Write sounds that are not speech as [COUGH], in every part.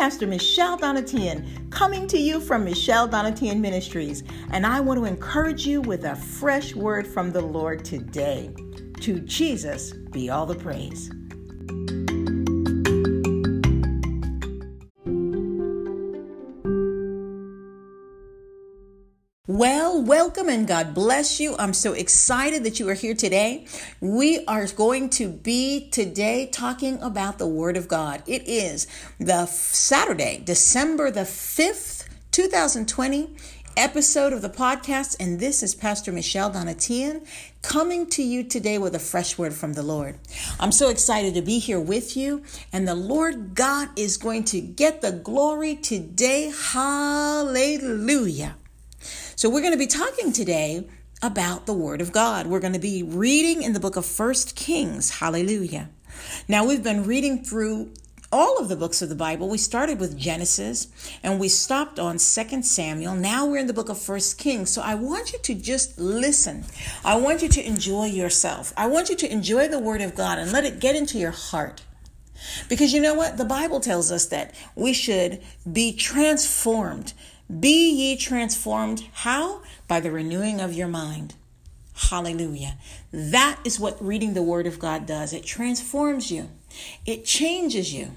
Pastor Michelle Donatian, coming to you from Michelle Donatian Ministries, and I want to encourage you with a fresh word from the Lord today. To Jesus be all the praise. Welcome and God bless you. I'm so excited that you are here today. We are going to be today talking about the Word of God. It is the Saturday, December the 5th, 2020 episode of the podcast, and this is Pastor Michelle Donatian coming to you today with a fresh word from the Lord. I'm so excited to be here with you, and the Lord God is going to get the glory today. Hallelujah. So we're going to be talking today about the Word of God. We're going to be reading in the book of First Kings. Hallelujah. Now we've been reading through all of the books of the Bible. We started with Genesis and we stopped on Second Samuel. Now we're in the book of First Kings. So I want you to just listen. I want you to enjoy yourself. I want you to enjoy the Word of God and let it get into your heart. Because you know what? The Bible tells us that we should be transformed be ye transformed. How? By the renewing of your mind. Hallelujah. That is what reading the Word of God does. It transforms you, it changes you,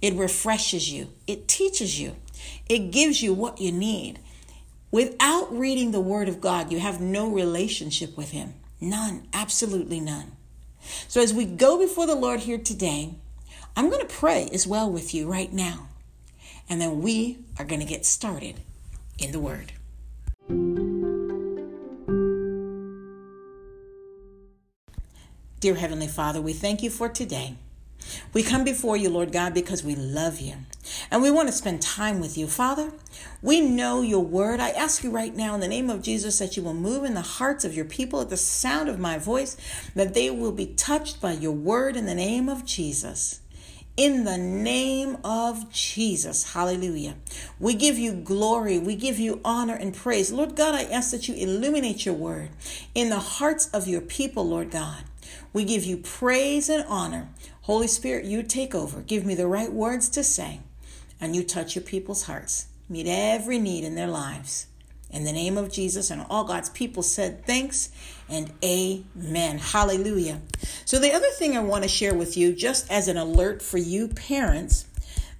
it refreshes you, it teaches you, it gives you what you need. Without reading the Word of God, you have no relationship with Him. None, absolutely none. So as we go before the Lord here today, I'm going to pray as well with you right now. And then we are going to get started in the Word. Dear Heavenly Father, we thank you for today. We come before you, Lord God, because we love you and we want to spend time with you. Father, we know your word. I ask you right now in the name of Jesus that you will move in the hearts of your people at the sound of my voice, that they will be touched by your word in the name of Jesus in the name of Jesus. Hallelujah. We give you glory. We give you honor and praise. Lord God, I ask that you illuminate your word in the hearts of your people, Lord God. We give you praise and honor. Holy Spirit, you take over. Give me the right words to say, and you touch your people's hearts. Meet every need in their lives. In the name of Jesus and all God's people said thanks and amen. Hallelujah. So, the other thing I want to share with you, just as an alert for you parents,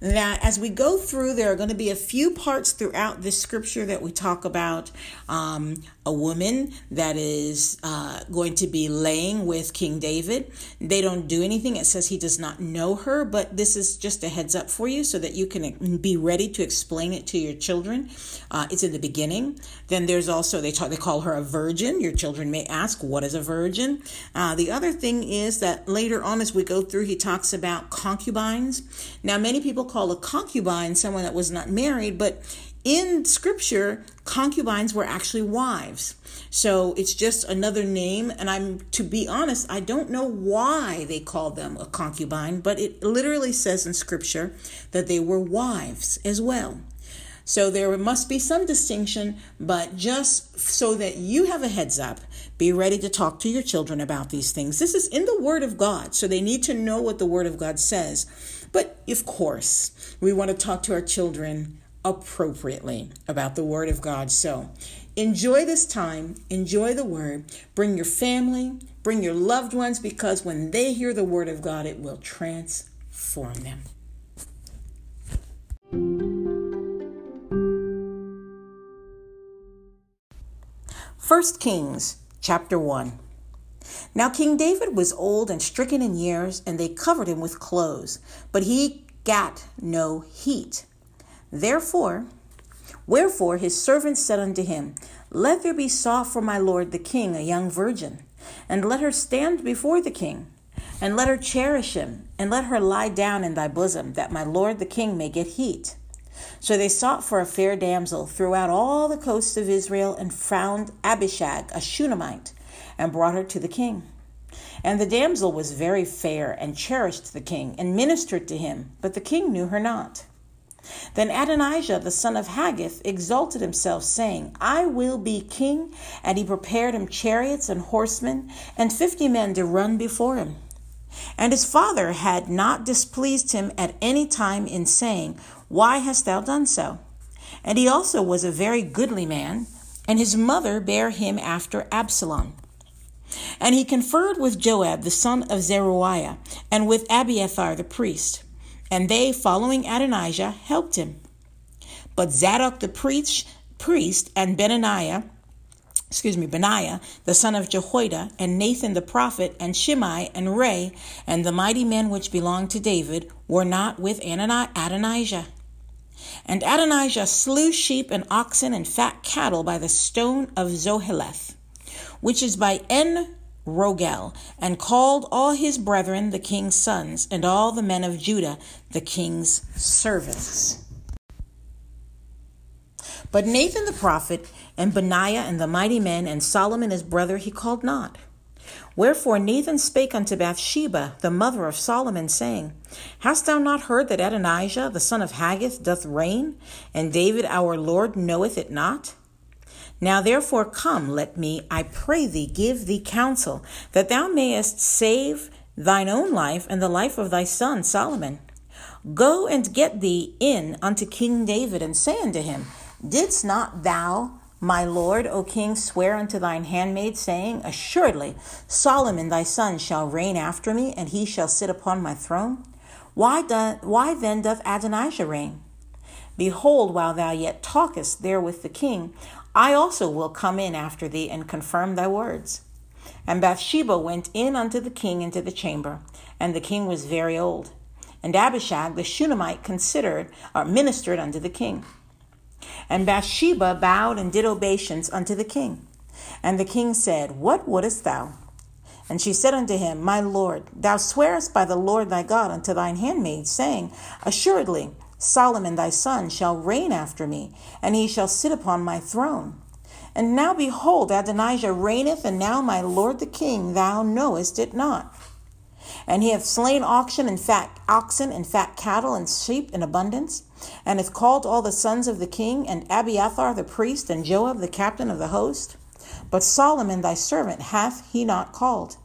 that as we go through, there are going to be a few parts throughout this scripture that we talk about um, a woman that is uh, going to be laying with King David. They don't do anything. It says he does not know her, but this is just a heads up for you so that you can be ready to explain it to your children. Uh, it's in the beginning. Then there's also they talk, they call her a virgin. Your children may ask, "What is a virgin?" Uh, the other thing is that later on, as we go through, he talks about concubines. Now, many people call a concubine someone that was not married, but in scripture, concubines were actually wives. So it's just another name. And I'm, to be honest, I don't know why they called them a concubine, but it literally says in scripture that they were wives as well. So there must be some distinction, but just so that you have a heads up, be ready to talk to your children about these things. This is in the Word of God, so they need to know what the Word of God says. But of course, we want to talk to our children appropriately about the Word of God. So enjoy this time, enjoy the Word, bring your family, bring your loved ones, because when they hear the Word of God, it will transform them. First Kings chapter 1. Now King David was old and stricken in years, and they covered him with clothes, but he got no heat. Therefore, wherefore his servants said unto him, Let there be sought for my lord the king a young virgin, and let her stand before the king, and let her cherish him, and let her lie down in thy bosom, that my lord the king may get heat. So they sought for a fair damsel throughout all the coasts of Israel, and found Abishag, a Shunammite, and brought her to the king. And the damsel was very fair, and cherished the king, and ministered to him, but the king knew her not. Then Adonijah the son of Haggith exalted himself, saying, I will be king. And he prepared him chariots and horsemen, and fifty men to run before him. And his father had not displeased him at any time in saying, Why hast thou done so? And he also was a very goodly man, and his mother bare him after Absalom. And he conferred with Joab the son of Zeruiah, and with Abiathar the priest. And they, following Adonijah, helped him. But Zadok the priest, priest and Benaniah, excuse me, Benaiah, the son of Jehoiada, and Nathan the prophet, and Shimei, and Rei, and the mighty men which belonged to David, were not with Adonijah. And Adonijah slew sheep and oxen and fat cattle by the stone of Zoheleth, which is by En Rogel, and called all his brethren the king's sons, and all the men of Judah the king's servants. But Nathan the prophet, and Benaiah, and the mighty men, and Solomon his brother, he called not. Wherefore Nathan spake unto Bathsheba, the mother of Solomon, saying, Hast thou not heard that Adonijah, the son of Haggith, doth reign, and David our Lord knoweth it not? Now therefore come, let me, I pray thee, give thee counsel, that thou mayest save thine own life and the life of thy son Solomon. Go and get thee in unto King David, and say unto him, Didst not thou, my lord, O king, swear unto thine handmaid, saying, Assuredly Solomon thy son shall reign after me, and he shall sit upon my throne? Why, do, why then doth Adonijah reign? Behold, while thou yet talkest there with the king, I also will come in after thee and confirm thy words. And Bathsheba went in unto the king into the chamber, and the king was very old. And Abishag the Shunammite considered or ministered unto the king. And Bathsheba bowed and did obeisance unto the king. And the king said, What wouldest thou? And she said unto him, My lord, thou swearest by the Lord thy God unto thine handmaid, saying, Assuredly, Solomon thy son shall reign after me, and he shall sit upon my throne. And now behold, Adonijah reigneth, and now my lord the king, thou knowest it not. And he hath slain oxen and fat oxen and fat cattle and sheep in abundance, and hath called all the sons of the king, and Abiathar the priest, and Joab the captain of the host. But Solomon thy servant hath he not called.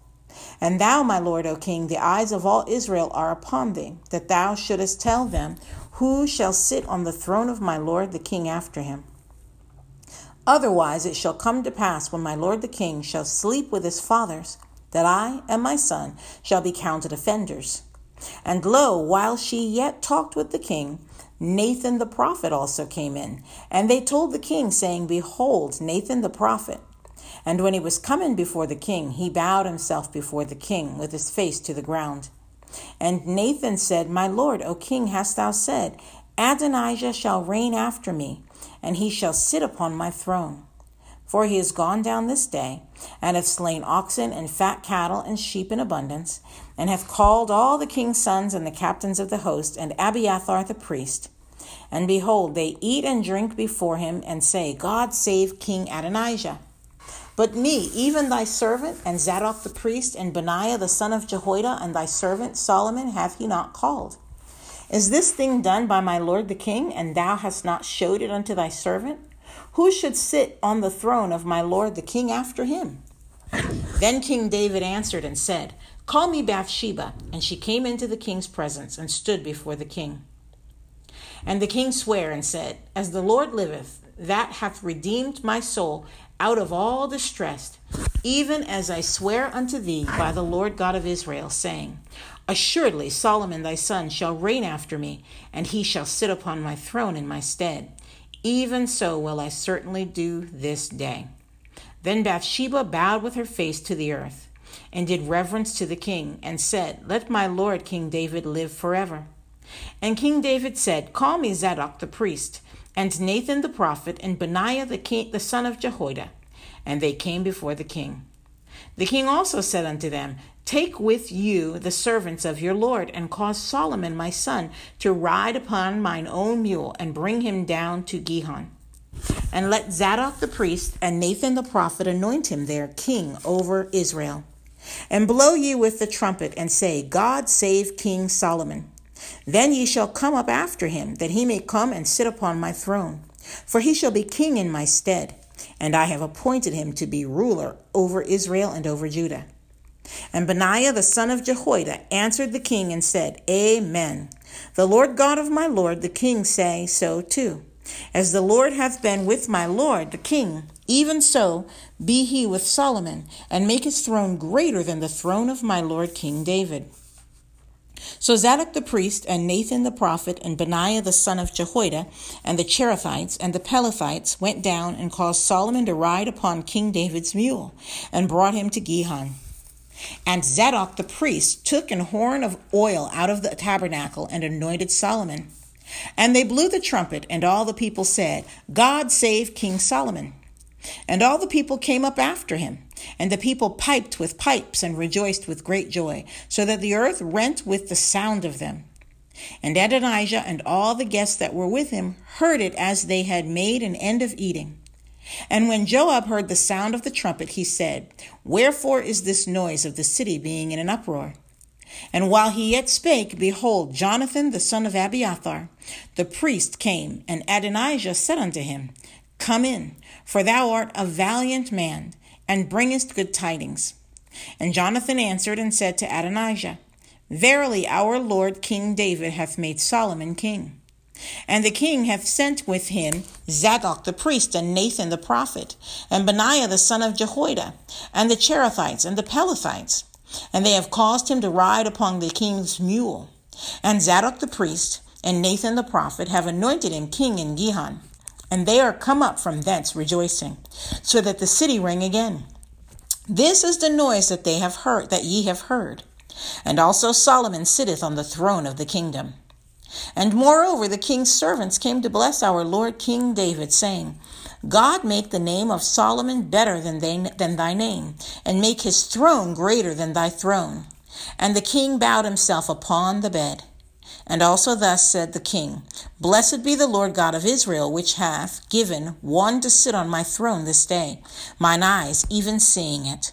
And thou, my lord, O king, the eyes of all Israel are upon thee, that thou shouldest tell them who shall sit on the throne of my lord the king after him. Otherwise it shall come to pass when my lord the king shall sleep with his fathers that I and my son shall be counted offenders. And lo, while she yet talked with the king, Nathan the prophet also came in. And they told the king, saying, Behold, Nathan the prophet. And when he was coming before the king, he bowed himself before the king with his face to the ground. And Nathan said, My lord, O king, hast thou said, Adonijah shall reign after me, and he shall sit upon my throne. For he is gone down this day, and hath slain oxen and fat cattle and sheep in abundance, and hath called all the king's sons and the captains of the host, and Abiathar the priest. And behold, they eat and drink before him, and say, God save King Adonijah. But me, even thy servant, and Zadok the priest, and Benaiah the son of Jehoiada, and thy servant Solomon, hath he not called. Is this thing done by my lord the king, and thou hast not showed it unto thy servant? Who should sit on the throne of my lord the king after him? Then King David answered and said, Call me Bathsheba. And she came into the king's presence and stood before the king. And the king sware and said, As the Lord liveth, that hath redeemed my soul out of all distress, even as I swear unto thee by the Lord God of Israel, saying, Assuredly Solomon thy son shall reign after me, and he shall sit upon my throne in my stead. Even so will I certainly do this day. Then Bathsheba bowed with her face to the earth, and did reverence to the king, and said, Let my lord King David live forever. And King David said, Call me Zadok the priest, and Nathan the prophet, and Benaiah the, king, the son of Jehoiada. And they came before the king. The king also said unto them, Take with you the servants of your Lord, and cause Solomon my son to ride upon mine own mule, and bring him down to Gihon. And let Zadok the priest and Nathan the prophet anoint him there king over Israel. And blow ye with the trumpet, and say, God save King Solomon. Then ye shall come up after him, that he may come and sit upon my throne. For he shall be king in my stead, and I have appointed him to be ruler over Israel and over Judah. And Benaiah the son of Jehoiada answered the king and said, Amen. The Lord God of my Lord the king say so too. As the Lord hath been with my Lord the king, even so be he with Solomon, and make his throne greater than the throne of my Lord King David. So Zadok the priest, and Nathan the prophet, and Benaiah the son of Jehoiada, and the Cherethites and the Pelethites went down and caused Solomon to ride upon King David's mule, and brought him to Gihon. And Zadok the priest took an horn of oil out of the tabernacle and anointed Solomon. And they blew the trumpet, and all the people said, God save King Solomon. And all the people came up after him, and the people piped with pipes and rejoiced with great joy, so that the earth rent with the sound of them. And Adonijah and all the guests that were with him heard it as they had made an end of eating. And when Joab heard the sound of the trumpet, he said, Wherefore is this noise of the city being in an uproar? And while he yet spake, behold, Jonathan the son of Abiathar, the priest, came, and Adonijah said unto him, Come in, for thou art a valiant man, and bringest good tidings. And Jonathan answered and said to Adonijah, Verily our Lord King David hath made Solomon king. And the king hath sent with him Zadok the priest, and Nathan the prophet, and Benaiah the son of Jehoiada, and the Cherethites and the Pelethites. And they have caused him to ride upon the king's mule. And Zadok the priest and Nathan the prophet have anointed him king in Gihon. And they are come up from thence rejoicing, so that the city rang again. This is the noise that they have heard, that ye have heard. And also Solomon sitteth on the throne of the kingdom. And moreover, the king's servants came to bless our Lord King David, saying, God make the name of Solomon better than, they, than thy name, and make his throne greater than thy throne. And the king bowed himself upon the bed. And also thus said the king, Blessed be the Lord God of Israel, which hath given one to sit on my throne this day, mine eyes even seeing it.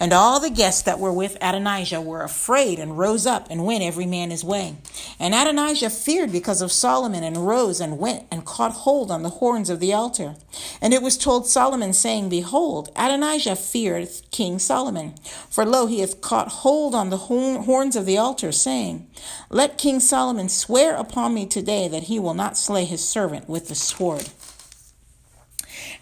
And all the guests that were with Adonijah were afraid and rose up and went every man his way. And Adonijah feared because of Solomon and rose and went and caught hold on the horns of the altar. And it was told Solomon, saying, Behold, Adonijah feared King Solomon. For lo, he hath caught hold on the horns of the altar, saying, Let King Solomon swear upon me today that he will not slay his servant with the sword.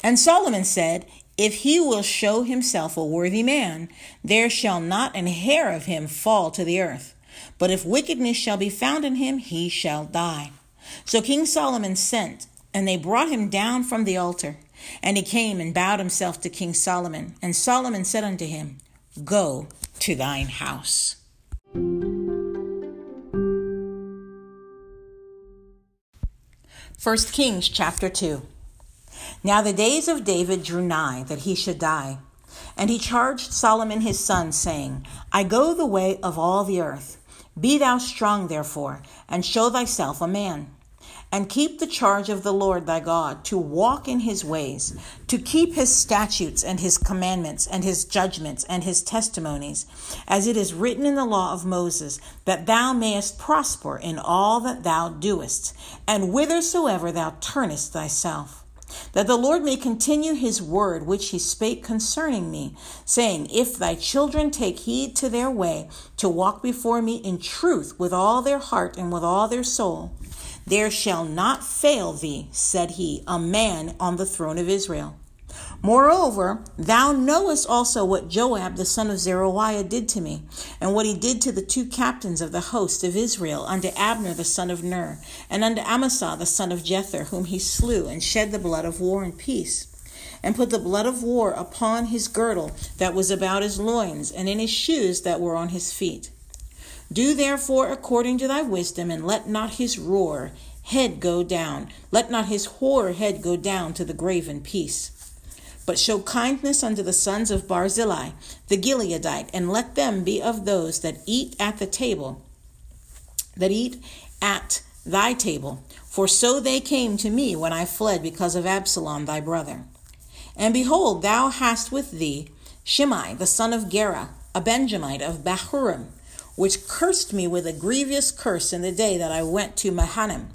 And Solomon said, if he will show himself a worthy man, there shall not an hair of him fall to the earth. But if wickedness shall be found in him, he shall die. So King Solomon sent, and they brought him down from the altar. And he came and bowed himself to King Solomon. And Solomon said unto him, Go to thine house. First Kings chapter 2. Now the days of David drew nigh that he should die. And he charged Solomon his son, saying, I go the way of all the earth. Be thou strong, therefore, and show thyself a man. And keep the charge of the Lord thy God, to walk in his ways, to keep his statutes and his commandments and his judgments and his testimonies, as it is written in the law of Moses, that thou mayest prosper in all that thou doest, and whithersoever thou turnest thyself that the Lord may continue his word which he spake concerning me, saying, If thy children take heed to their way, to walk before me in truth with all their heart and with all their soul, there shall not fail thee, said he, a man on the throne of Israel. Moreover, thou knowest also what Joab the son of Zeruiah did to me, and what he did to the two captains of the host of Israel, unto Abner the son of Ner, and unto Amasa the son of Jether, whom he slew, and shed the blood of war and peace, and put the blood of war upon his girdle that was about his loins, and in his shoes that were on his feet. Do therefore according to thy wisdom, and let not his roar head go down, let not his hoar head go down to the grave in peace. But show kindness unto the sons of Barzillai, the Gileadite, and let them be of those that eat at the table, that eat at thy table. For so they came to me when I fled because of Absalom thy brother. And behold, thou hast with thee Shimei, the son of Gera, a Benjamite of Bahurim, which cursed me with a grievous curse in the day that I went to Mahanaim,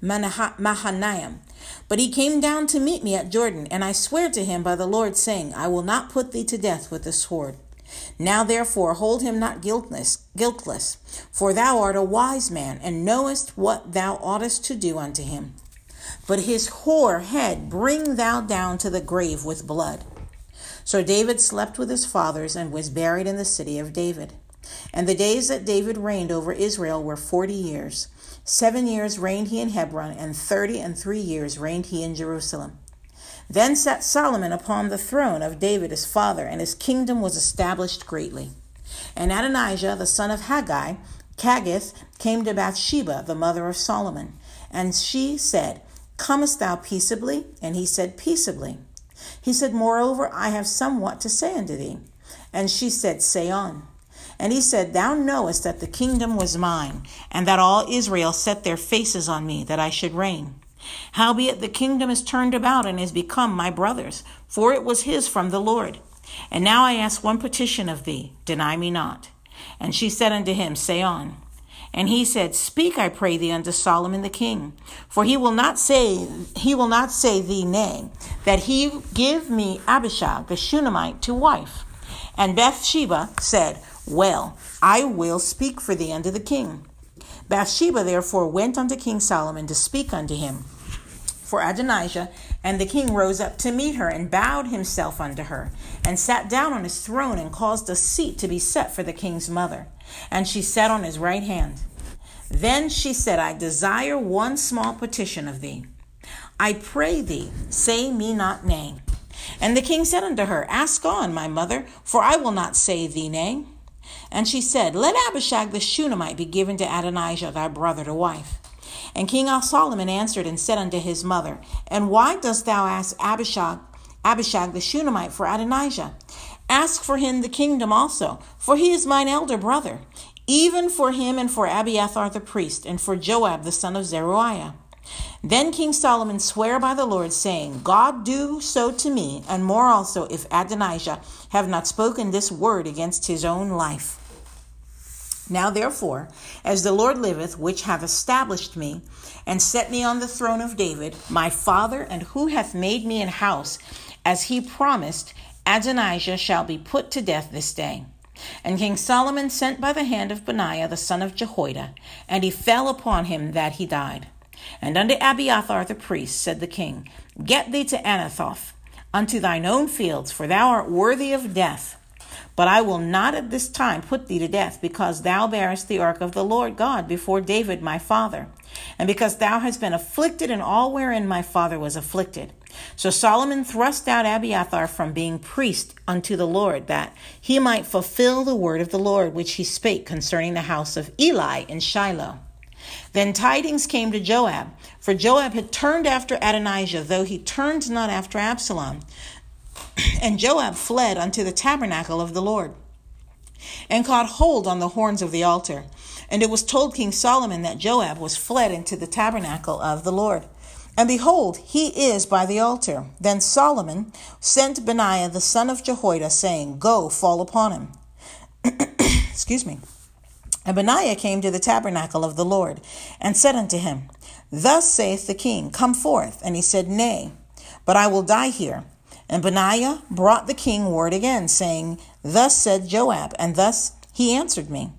Mahanaim, but he came down to meet me at Jordan, and I swear to him by the Lord, saying, I will not put thee to death with the sword. Now therefore hold him not guiltless, guiltless, for thou art a wise man, and knowest what thou oughtest to do unto him. But his hoar head bring thou down to the grave with blood. So David slept with his fathers and was buried in the city of David. And the days that David reigned over Israel were forty years. Seven years reigned he in Hebron, and thirty and three years reigned he in Jerusalem. Then sat Solomon upon the throne of David his father, and his kingdom was established greatly. And Adonijah, the son of Haggai, Chaggith, came to Bathsheba, the mother of Solomon. And she said, Comest thou peaceably? And he said, Peaceably. He said, Moreover, I have somewhat to say unto thee. And she said, Say on. And he said, Thou knowest that the kingdom was mine, and that all Israel set their faces on me, that I should reign. Howbeit the kingdom is turned about and is become my brother's, for it was his from the Lord. And now I ask one petition of thee, deny me not. And she said unto him, Say on. And he said, Speak, I pray thee, unto Solomon the king, for he will not say he will not say thee nay, that he give me Abishag the Shunammite to wife. And Bathsheba said, Well, I will speak for thee unto the king. Bathsheba therefore went unto King Solomon to speak unto him for Adonijah, and the king rose up to meet her and bowed himself unto her, and sat down on his throne and caused a seat to be set for the king's mother. And she sat on his right hand. Then she said, I desire one small petition of thee. I pray thee, say me not nay. And the king said unto her, Ask on, my mother, for I will not say thee nay. And she said, Let Abishag the Shunammite be given to Adonijah thy brother to wife. And King Solomon answered and said unto his mother, And why dost thou ask Abishag, Abishag the Shunammite for Adonijah? Ask for him the kingdom also, for he is mine elder brother, even for him and for Abiathar the priest, and for Joab the son of Zeruiah. Then King Solomon sware by the Lord, saying, God do so to me, and more also, if Adonijah have not spoken this word against his own life. Now therefore, as the Lord liveth, which hath established me, and set me on the throne of David, my father, and who hath made me an house, as he promised, Adonijah shall be put to death this day. And King Solomon sent by the hand of Benaiah the son of Jehoiada, and he fell upon him that he died. And unto Abiathar the priest said the king, Get thee to Anathoth, unto thine own fields, for thou art worthy of death. But I will not at this time put thee to death, because thou bearest the ark of the Lord God before David my father, and because thou hast been afflicted in all wherein my father was afflicted. So Solomon thrust out Abiathar from being priest unto the Lord, that he might fulfill the word of the Lord which he spake concerning the house of Eli in Shiloh. Then tidings came to Joab, for Joab had turned after Adonijah, though he turned not after Absalom. And Joab fled unto the tabernacle of the Lord and caught hold on the horns of the altar. And it was told King Solomon that Joab was fled into the tabernacle of the Lord. And behold, he is by the altar. Then Solomon sent Benaiah the son of Jehoiada, saying, Go, fall upon him. [CLEARS THROAT] Excuse me. And Benaiah came to the tabernacle of the Lord, and said unto him, Thus saith the king, Come forth. And he said, Nay, but I will die here. And Benaiah brought the king word again, saying, Thus said Joab, and thus he answered me.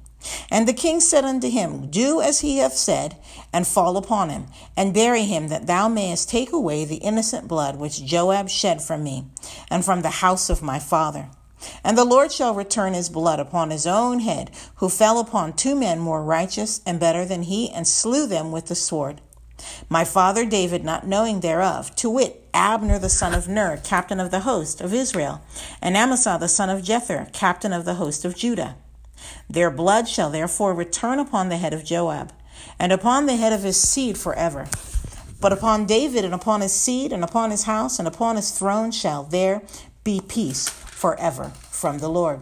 And the king said unto him, Do as he hath said, and fall upon him, and bury him, that thou mayest take away the innocent blood which Joab shed from me, and from the house of my father. And the Lord shall return his blood upon his own head, who fell upon two men more righteous and better than he, and slew them with the sword. My father David not knowing thereof, to wit, Abner the son of Ner, captain of the host of Israel, and Amasa the son of Jether, captain of the host of Judah. Their blood shall therefore return upon the head of Joab, and upon the head of his seed forever. But upon David and upon his seed and upon his house and upon his throne shall there be peace forever from the Lord.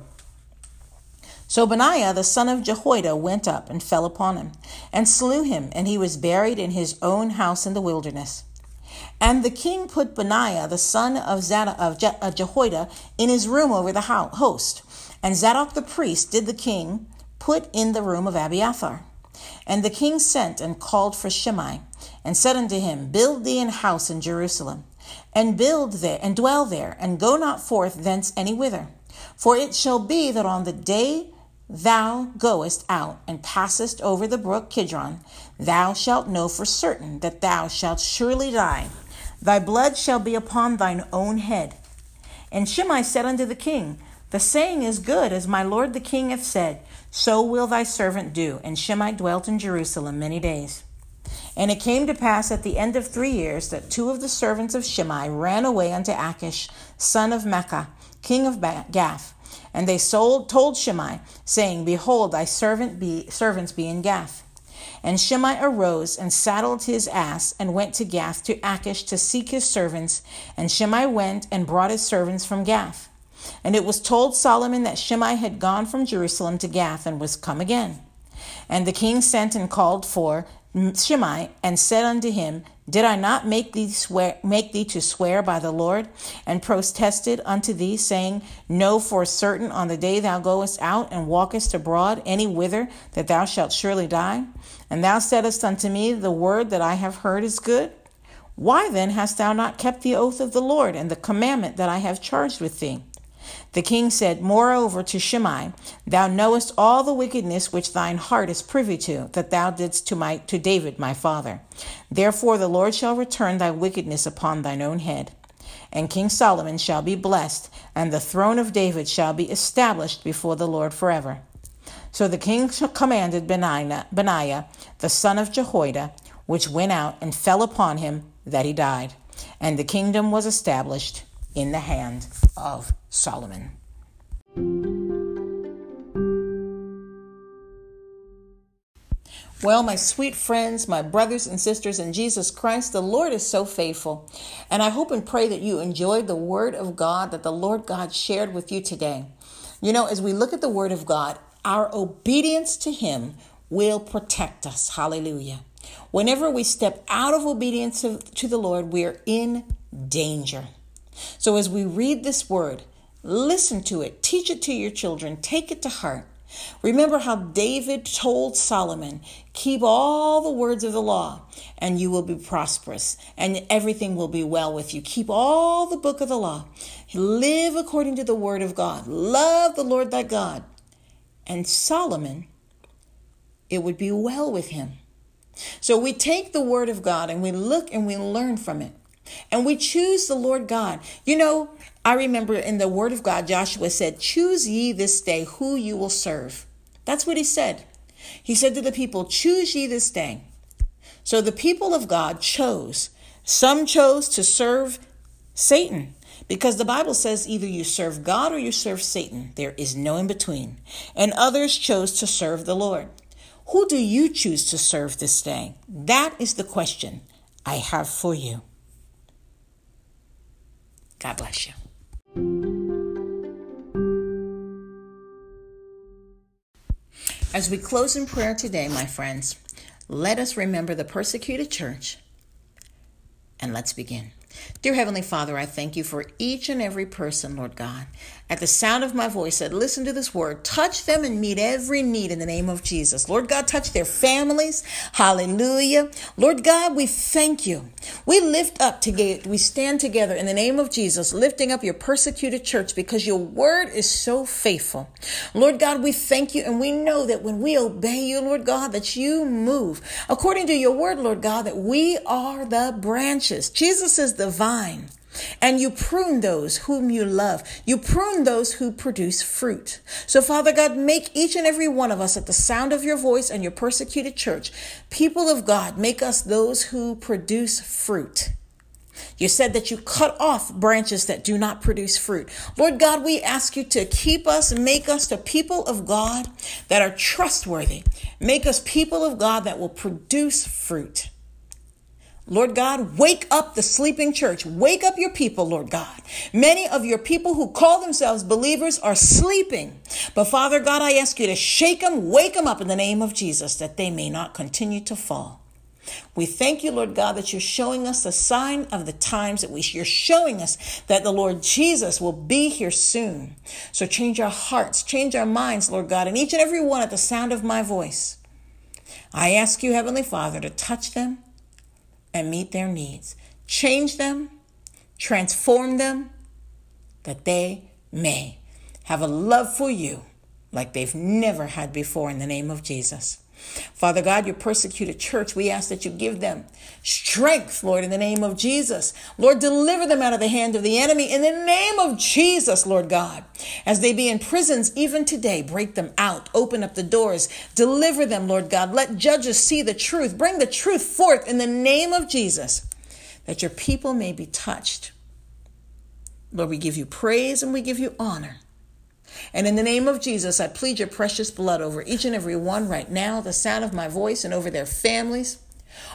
So Benaiah the son of Jehoiada went up and fell upon him, and slew him, and he was buried in his own house in the wilderness. And the king put Benaiah the son of, Zadok, of Je- Jehoiada in his room over the host, and Zadok the priest did the king put in the room of Abiathar. And the king sent and called for Shimei, and said unto him, Build thee an house in Jerusalem, and build there, and dwell there, and go not forth thence any whither. For it shall be that on the day thou goest out and passest over the brook Kidron, thou shalt know for certain that thou shalt surely die. Thy blood shall be upon thine own head. And Shimei said unto the king, The saying is good, as my lord the king hath said, so will thy servant do. And Shimei dwelt in Jerusalem many days. And it came to pass at the end of three years that two of the servants of Shimei ran away unto Achish, son of Maachah, king of Gath. And they sold, told Shimei, saying, Behold, thy servant be, servants be in Gath. And Shimei arose and saddled his ass and went to Gath to Achish to seek his servants. And Shimei went and brought his servants from Gath. And it was told Solomon that Shimei had gone from Jerusalem to Gath and was come again. And the king sent and called for Shimei and said unto him, Did I not make thee swear make thee to swear by the Lord, and protested unto thee, saying, Know for certain on the day thou goest out and walkest abroad any whither that thou shalt surely die? And thou saidst unto me, The word that I have heard is good. Why then hast thou not kept the oath of the Lord and the commandment that I have charged with thee? The king said, Moreover to Shimei, Thou knowest all the wickedness which thine heart is privy to, that thou didst to my to David my father. Therefore the Lord shall return thy wickedness upon thine own head. And King Solomon shall be blessed, and the throne of David shall be established before the Lord forever. So the king commanded Benaiah, Benaiah the son of Jehoiada, which went out and fell upon him, that he died. And the kingdom was established in the hand of Solomon. Well, my sweet friends, my brothers and sisters in Jesus Christ, the Lord is so faithful. And I hope and pray that you enjoyed the word of God that the Lord God shared with you today. You know, as we look at the word of God, our obedience to Him will protect us. Hallelujah. Whenever we step out of obedience to, to the Lord, we are in danger. So as we read this word, listen to it, teach it to your children, take it to heart. Remember how David told Solomon, Keep all the words of the law, and you will be prosperous, and everything will be well with you. Keep all the book of the law. Live according to the word of God. Love the Lord thy God. And Solomon, it would be well with him. So we take the word of God and we look and we learn from it. And we choose the Lord God. You know, I remember in the word of God, Joshua said, Choose ye this day who you will serve. That's what he said. He said to the people, Choose ye this day. So the people of God chose. Some chose to serve Satan because the Bible says either you serve God or you serve Satan. There is no in between. And others chose to serve the Lord. Who do you choose to serve this day? That is the question I have for you. God bless you. As we close in prayer today, my friends, let us remember the persecuted church and let's begin. Dear Heavenly Father, I thank you for each and every person, Lord God, at the sound of my voice said, listen to this word. Touch them and meet every need in the name of Jesus. Lord God, touch their families. Hallelujah. Lord God, we thank you. We lift up together, we stand together in the name of Jesus, lifting up your persecuted church because your word is so faithful. Lord God, we thank you and we know that when we obey you, Lord God, that you move according to your word, Lord God, that we are the branches. Jesus is the vine. And you prune those whom you love. You prune those who produce fruit. So, Father God, make each and every one of us at the sound of your voice and your persecuted church, people of God, make us those who produce fruit. You said that you cut off branches that do not produce fruit. Lord God, we ask you to keep us, make us the people of God that are trustworthy. Make us people of God that will produce fruit. Lord God, wake up the sleeping church. Wake up your people, Lord God. Many of your people who call themselves believers are sleeping. But Father God, I ask you to shake them, wake them up in the name of Jesus that they may not continue to fall. We thank you, Lord God, that you're showing us the sign of the times that we, you're showing us that the Lord Jesus will be here soon. So change our hearts, change our minds, Lord God, and each and every one at the sound of my voice. I ask you, Heavenly Father, to touch them and meet their needs. Change them, transform them, that they may have a love for you like they've never had before in the name of Jesus. Father God, your persecuted church, we ask that you give them strength, Lord, in the name of Jesus. Lord, deliver them out of the hand of the enemy in the name of Jesus, Lord God. As they be in prisons even today, break them out, open up the doors, deliver them, Lord God. Let judges see the truth, bring the truth forth in the name of Jesus, that your people may be touched. Lord, we give you praise and we give you honor. And in the name of Jesus, I plead your precious blood over each and every one right now, the sound of my voice, and over their families,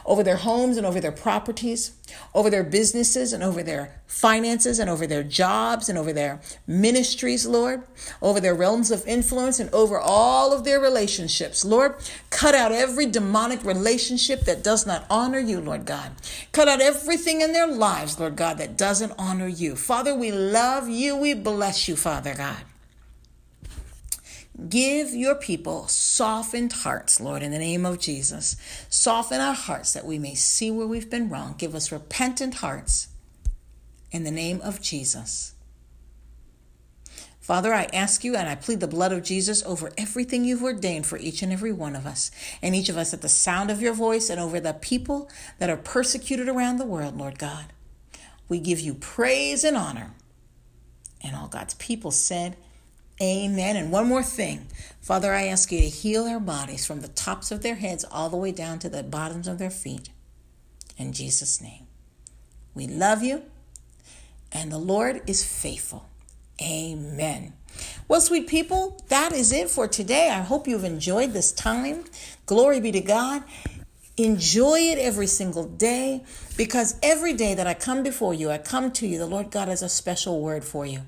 over their homes and over their properties, over their businesses and over their finances and over their jobs and over their ministries, Lord, over their realms of influence and over all of their relationships. Lord, cut out every demonic relationship that does not honor you, Lord God. Cut out everything in their lives, Lord God, that doesn't honor you. Father, we love you. We bless you, Father God. Give your people softened hearts, Lord, in the name of Jesus. Soften our hearts that we may see where we've been wrong. Give us repentant hearts in the name of Jesus. Father, I ask you and I plead the blood of Jesus over everything you've ordained for each and every one of us, and each of us at the sound of your voice, and over the people that are persecuted around the world, Lord God. We give you praise and honor. And all God's people said, Amen. And one more thing. Father, I ask you to heal their bodies from the tops of their heads all the way down to the bottoms of their feet. In Jesus' name. We love you, and the Lord is faithful. Amen. Well, sweet people, that is it for today. I hope you've enjoyed this time. Glory be to God. Enjoy it every single day because every day that I come before you, I come to you, the Lord God has a special word for you.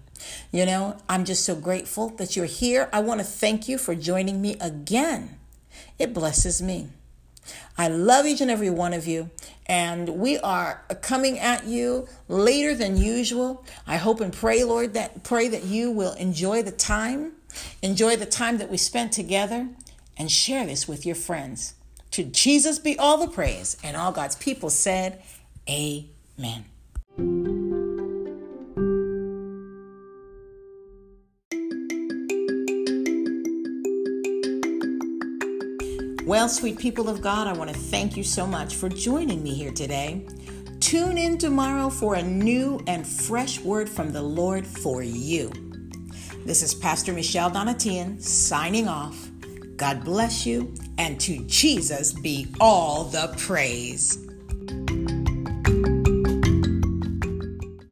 You know, I'm just so grateful that you're here. I want to thank you for joining me again. It blesses me. I love each and every one of you, and we are coming at you later than usual. I hope and pray, Lord, that pray that you will enjoy the time, enjoy the time that we spent together, and share this with your friends. To Jesus be all the praise, and all God's people said, Amen. Well, sweet people of God, I want to thank you so much for joining me here today. Tune in tomorrow for a new and fresh word from the Lord for you. This is Pastor Michelle Donatian signing off. God bless you, and to Jesus be all the praise.